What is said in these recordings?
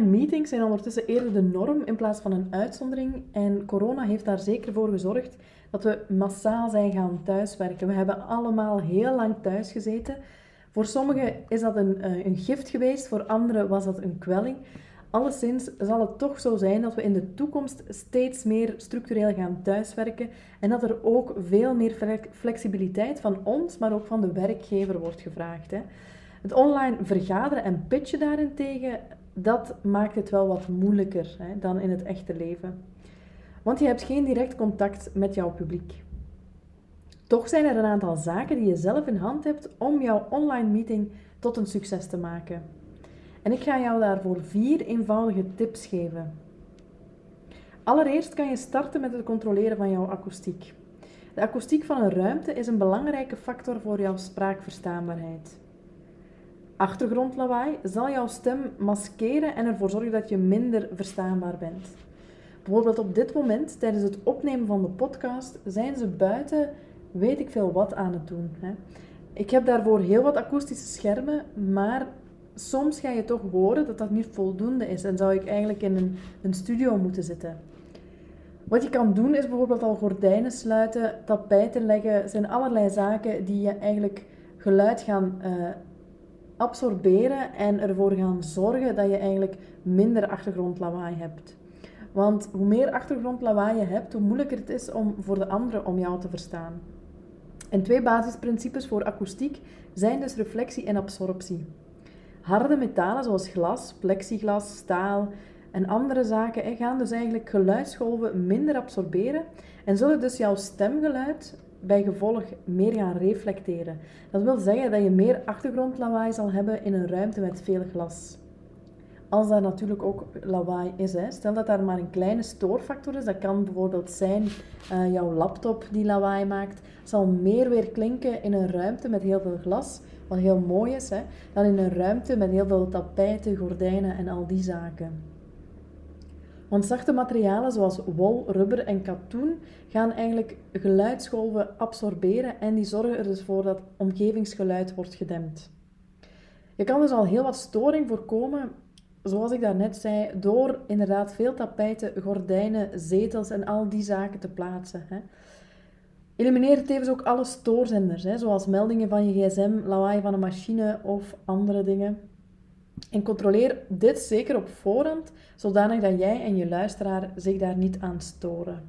Meetings zijn ondertussen eerder de norm in plaats van een uitzondering. En corona heeft daar zeker voor gezorgd dat we massaal zijn gaan thuiswerken. We hebben allemaal heel lang thuis gezeten. Voor sommigen is dat een, eh, een gift geweest, voor anderen was dat een kwelling. Alleszins zal het toch zo zijn dat we in de toekomst steeds meer structureel gaan thuiswerken en dat er ook veel meer flexibiliteit van ons, maar ook van de werkgever wordt gevraagd. Hè. Het online vergaderen en pitchen daarentegen, dat maakt het wel wat moeilijker hè, dan in het echte leven. Want je hebt geen direct contact met jouw publiek. Toch zijn er een aantal zaken die je zelf in hand hebt om jouw online meeting tot een succes te maken. En ik ga jou daarvoor vier eenvoudige tips geven. Allereerst kan je starten met het controleren van jouw akoestiek. De akoestiek van een ruimte is een belangrijke factor voor jouw spraakverstaanbaarheid. Achtergrondlawaai zal jouw stem maskeren en ervoor zorgen dat je minder verstaanbaar bent. Bijvoorbeeld op dit moment, tijdens het opnemen van de podcast, zijn ze buiten weet ik veel wat aan het doen. Hè. Ik heb daarvoor heel wat akoestische schermen, maar soms ga je toch horen dat dat niet voldoende is en zou ik eigenlijk in een, een studio moeten zitten. Wat je kan doen is bijvoorbeeld al gordijnen sluiten, tapijten leggen, zijn allerlei zaken die je eigenlijk geluid gaan uh, absorberen en ervoor gaan zorgen dat je eigenlijk minder achtergrondlawaai hebt. Want hoe meer achtergrondlawaai je hebt, hoe moeilijker het is om voor de anderen om jou te verstaan. En twee basisprincipes voor akoestiek zijn dus reflectie en absorptie. Harde metalen zoals glas, plexiglas, staal en andere zaken gaan dus eigenlijk geluidsgolven minder absorberen en zullen dus jouw stemgeluid bij gevolg meer gaan reflecteren. Dat wil zeggen dat je meer achtergrondlawaai zal hebben in een ruimte met veel glas. Als dat natuurlijk ook lawaai is. Hè. Stel dat daar maar een kleine stoorfactor is. Dat kan bijvoorbeeld zijn uh, jouw laptop die lawaai maakt. Zal meer weer klinken in een ruimte met heel veel glas. Wat heel mooi is. Hè, dan in een ruimte met heel veel tapijten, gordijnen en al die zaken. Want zachte materialen zoals wol, rubber en katoen gaan eigenlijk geluidsgolven absorberen en die zorgen er dus voor dat omgevingsgeluid wordt gedempt. Je kan dus al heel wat storing voorkomen, zoals ik daarnet zei, door inderdaad veel tapijten, gordijnen, zetels en al die zaken te plaatsen. Hè. Elimineer tevens ook alle stoorzenders, hè, zoals meldingen van je gsm, lawaai van een machine of andere dingen. En controleer dit zeker op voorhand, zodanig dat jij en je luisteraar zich daar niet aan storen.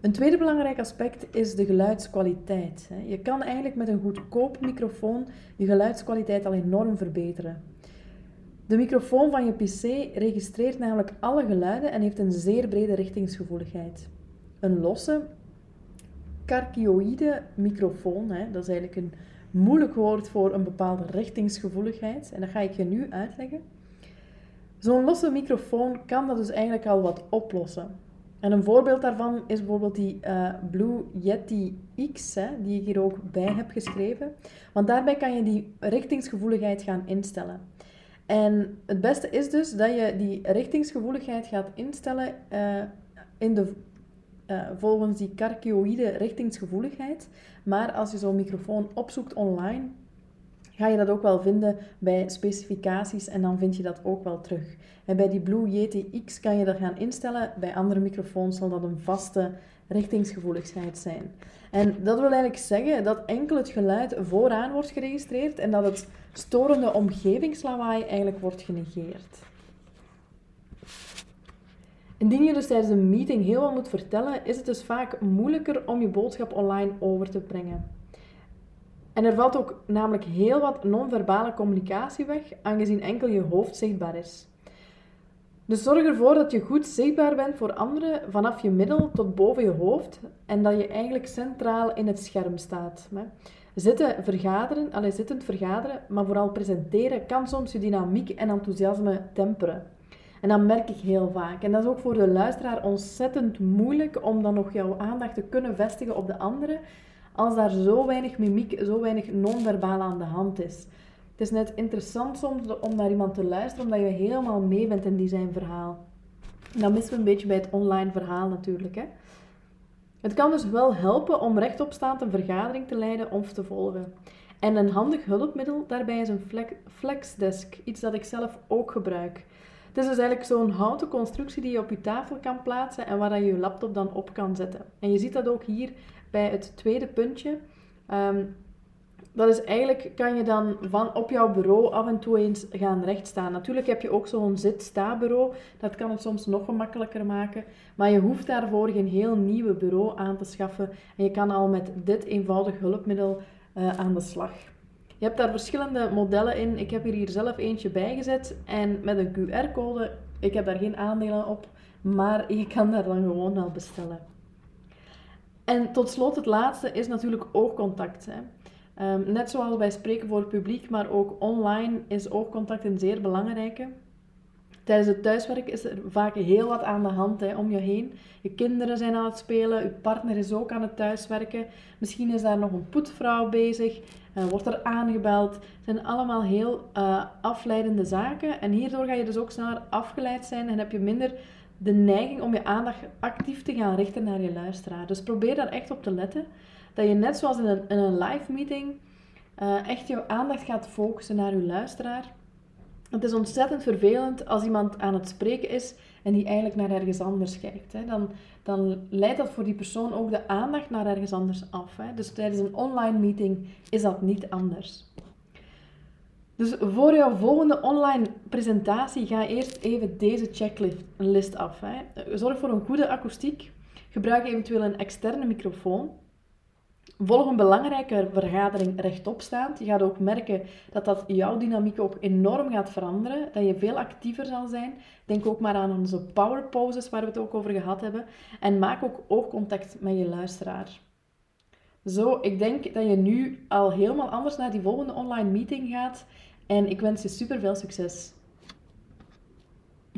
Een tweede belangrijk aspect is de geluidskwaliteit. Je kan eigenlijk met een goedkoop microfoon je geluidskwaliteit al enorm verbeteren. De microfoon van je PC registreert namelijk alle geluiden en heeft een zeer brede richtingsgevoeligheid. Een losse, carchioïde microfoon, dat is eigenlijk een moeilijk woord voor een bepaalde richtingsgevoeligheid. En dat ga ik je nu uitleggen. Zo'n losse microfoon kan dat dus eigenlijk al wat oplossen. En een voorbeeld daarvan is bijvoorbeeld die uh, Blue Yeti X, hè, die ik hier ook bij heb geschreven. Want daarbij kan je die richtingsgevoeligheid gaan instellen. En het beste is dus dat je die richtingsgevoeligheid gaat instellen uh, in de uh, volgens die carchioïde richtingsgevoeligheid. Maar als je zo'n microfoon opzoekt online, ga je dat ook wel vinden bij specificaties en dan vind je dat ook wel terug. En bij die Blue Yeti X kan je dat gaan instellen. Bij andere microfoons zal dat een vaste richtingsgevoeligheid zijn. En dat wil eigenlijk zeggen dat enkel het geluid vooraan wordt geregistreerd en dat het storende omgevingslawaai eigenlijk wordt genegeerd. Indien je dus tijdens een meeting heel wat moet vertellen, is het dus vaak moeilijker om je boodschap online over te brengen. En er valt ook namelijk heel wat non-verbale communicatie weg, aangezien enkel je hoofd zichtbaar is. Dus zorg ervoor dat je goed zichtbaar bent voor anderen vanaf je middel tot boven je hoofd en dat je eigenlijk centraal in het scherm staat. Zitten vergaderen, alleen zittend vergaderen, maar vooral presenteren kan soms je dynamiek en enthousiasme temperen. En dat merk ik heel vaak. En dat is ook voor de luisteraar ontzettend moeilijk om dan nog jouw aandacht te kunnen vestigen op de andere, als daar zo weinig mimiek, zo weinig non-verbaal aan de hand is. Het is net interessant soms om naar iemand te luisteren, omdat je helemaal mee bent in die zijn verhaal. En dat missen we een beetje bij het online verhaal natuurlijk. Hè? Het kan dus wel helpen om rechtopstaand een vergadering te leiden of te volgen. En een handig hulpmiddel daarbij is een flexdesk, iets dat ik zelf ook gebruik. Het is dus eigenlijk zo'n houten constructie die je op je tafel kan plaatsen en waar je je laptop dan op kan zetten. En je ziet dat ook hier bij het tweede puntje. Ehm, dat is eigenlijk, kan je dan van op jouw bureau af en toe eens gaan rechtstaan. Natuurlijk heb je ook zo'n zit-sta-bureau. Dat kan het soms nog gemakkelijker maken. Maar je hoeft daarvoor geen heel nieuwe bureau aan te schaffen. En je kan al met dit eenvoudig hulpmiddel uh, aan de slag. Je hebt daar verschillende modellen in. Ik heb hier zelf eentje bijgezet. En met een QR-code, ik heb daar geen aandelen op. Maar je kan daar dan gewoon al bestellen. En tot slot, het laatste is natuurlijk oogcontact. Hè. Ehm, net zoals bij spreken voor het publiek, maar ook online is oogcontact een zeer belangrijke. Tijdens het thuiswerk is er vaak heel wat aan de hand hè, om je heen. Je kinderen zijn aan het spelen, je partner is ook aan het thuiswerken. Misschien is daar nog een poetvrouw bezig, uh, wordt er aangebeld. Het zijn allemaal heel uh, afleidende zaken. En hierdoor ga je dus ook sneller afgeleid zijn en heb je minder de neiging om je aandacht actief te gaan richten naar je luisteraar. Dus probeer daar echt op te letten. Dat je net zoals in een, een live meeting uh, echt je aandacht gaat focussen naar je luisteraar. Het is ontzettend vervelend als iemand aan het spreken is en die eigenlijk naar ergens anders kijkt. Hè. Dan, dan leidt dat voor die persoon ook de aandacht naar ergens anders af. Hè. Dus tijdens een online meeting is dat niet anders. Dus voor jouw volgende online presentatie ga eerst even deze checklist af. Hè. Zorg voor een goede akoestiek. Gebruik eventueel een externe microfoon. Volg een belangrijke vergadering rechtop staand. Je gaat ook merken dat dat jouw dynamiek ook enorm gaat veranderen. Dat je veel actiever zal zijn. Denk ook maar aan onze power poses waar we het ook over gehad hebben. En maak ook oogcontact met je luisteraar. Zo, ik denk dat je nu al helemaal anders naar die volgende online meeting gaat. En ik wens je super veel succes.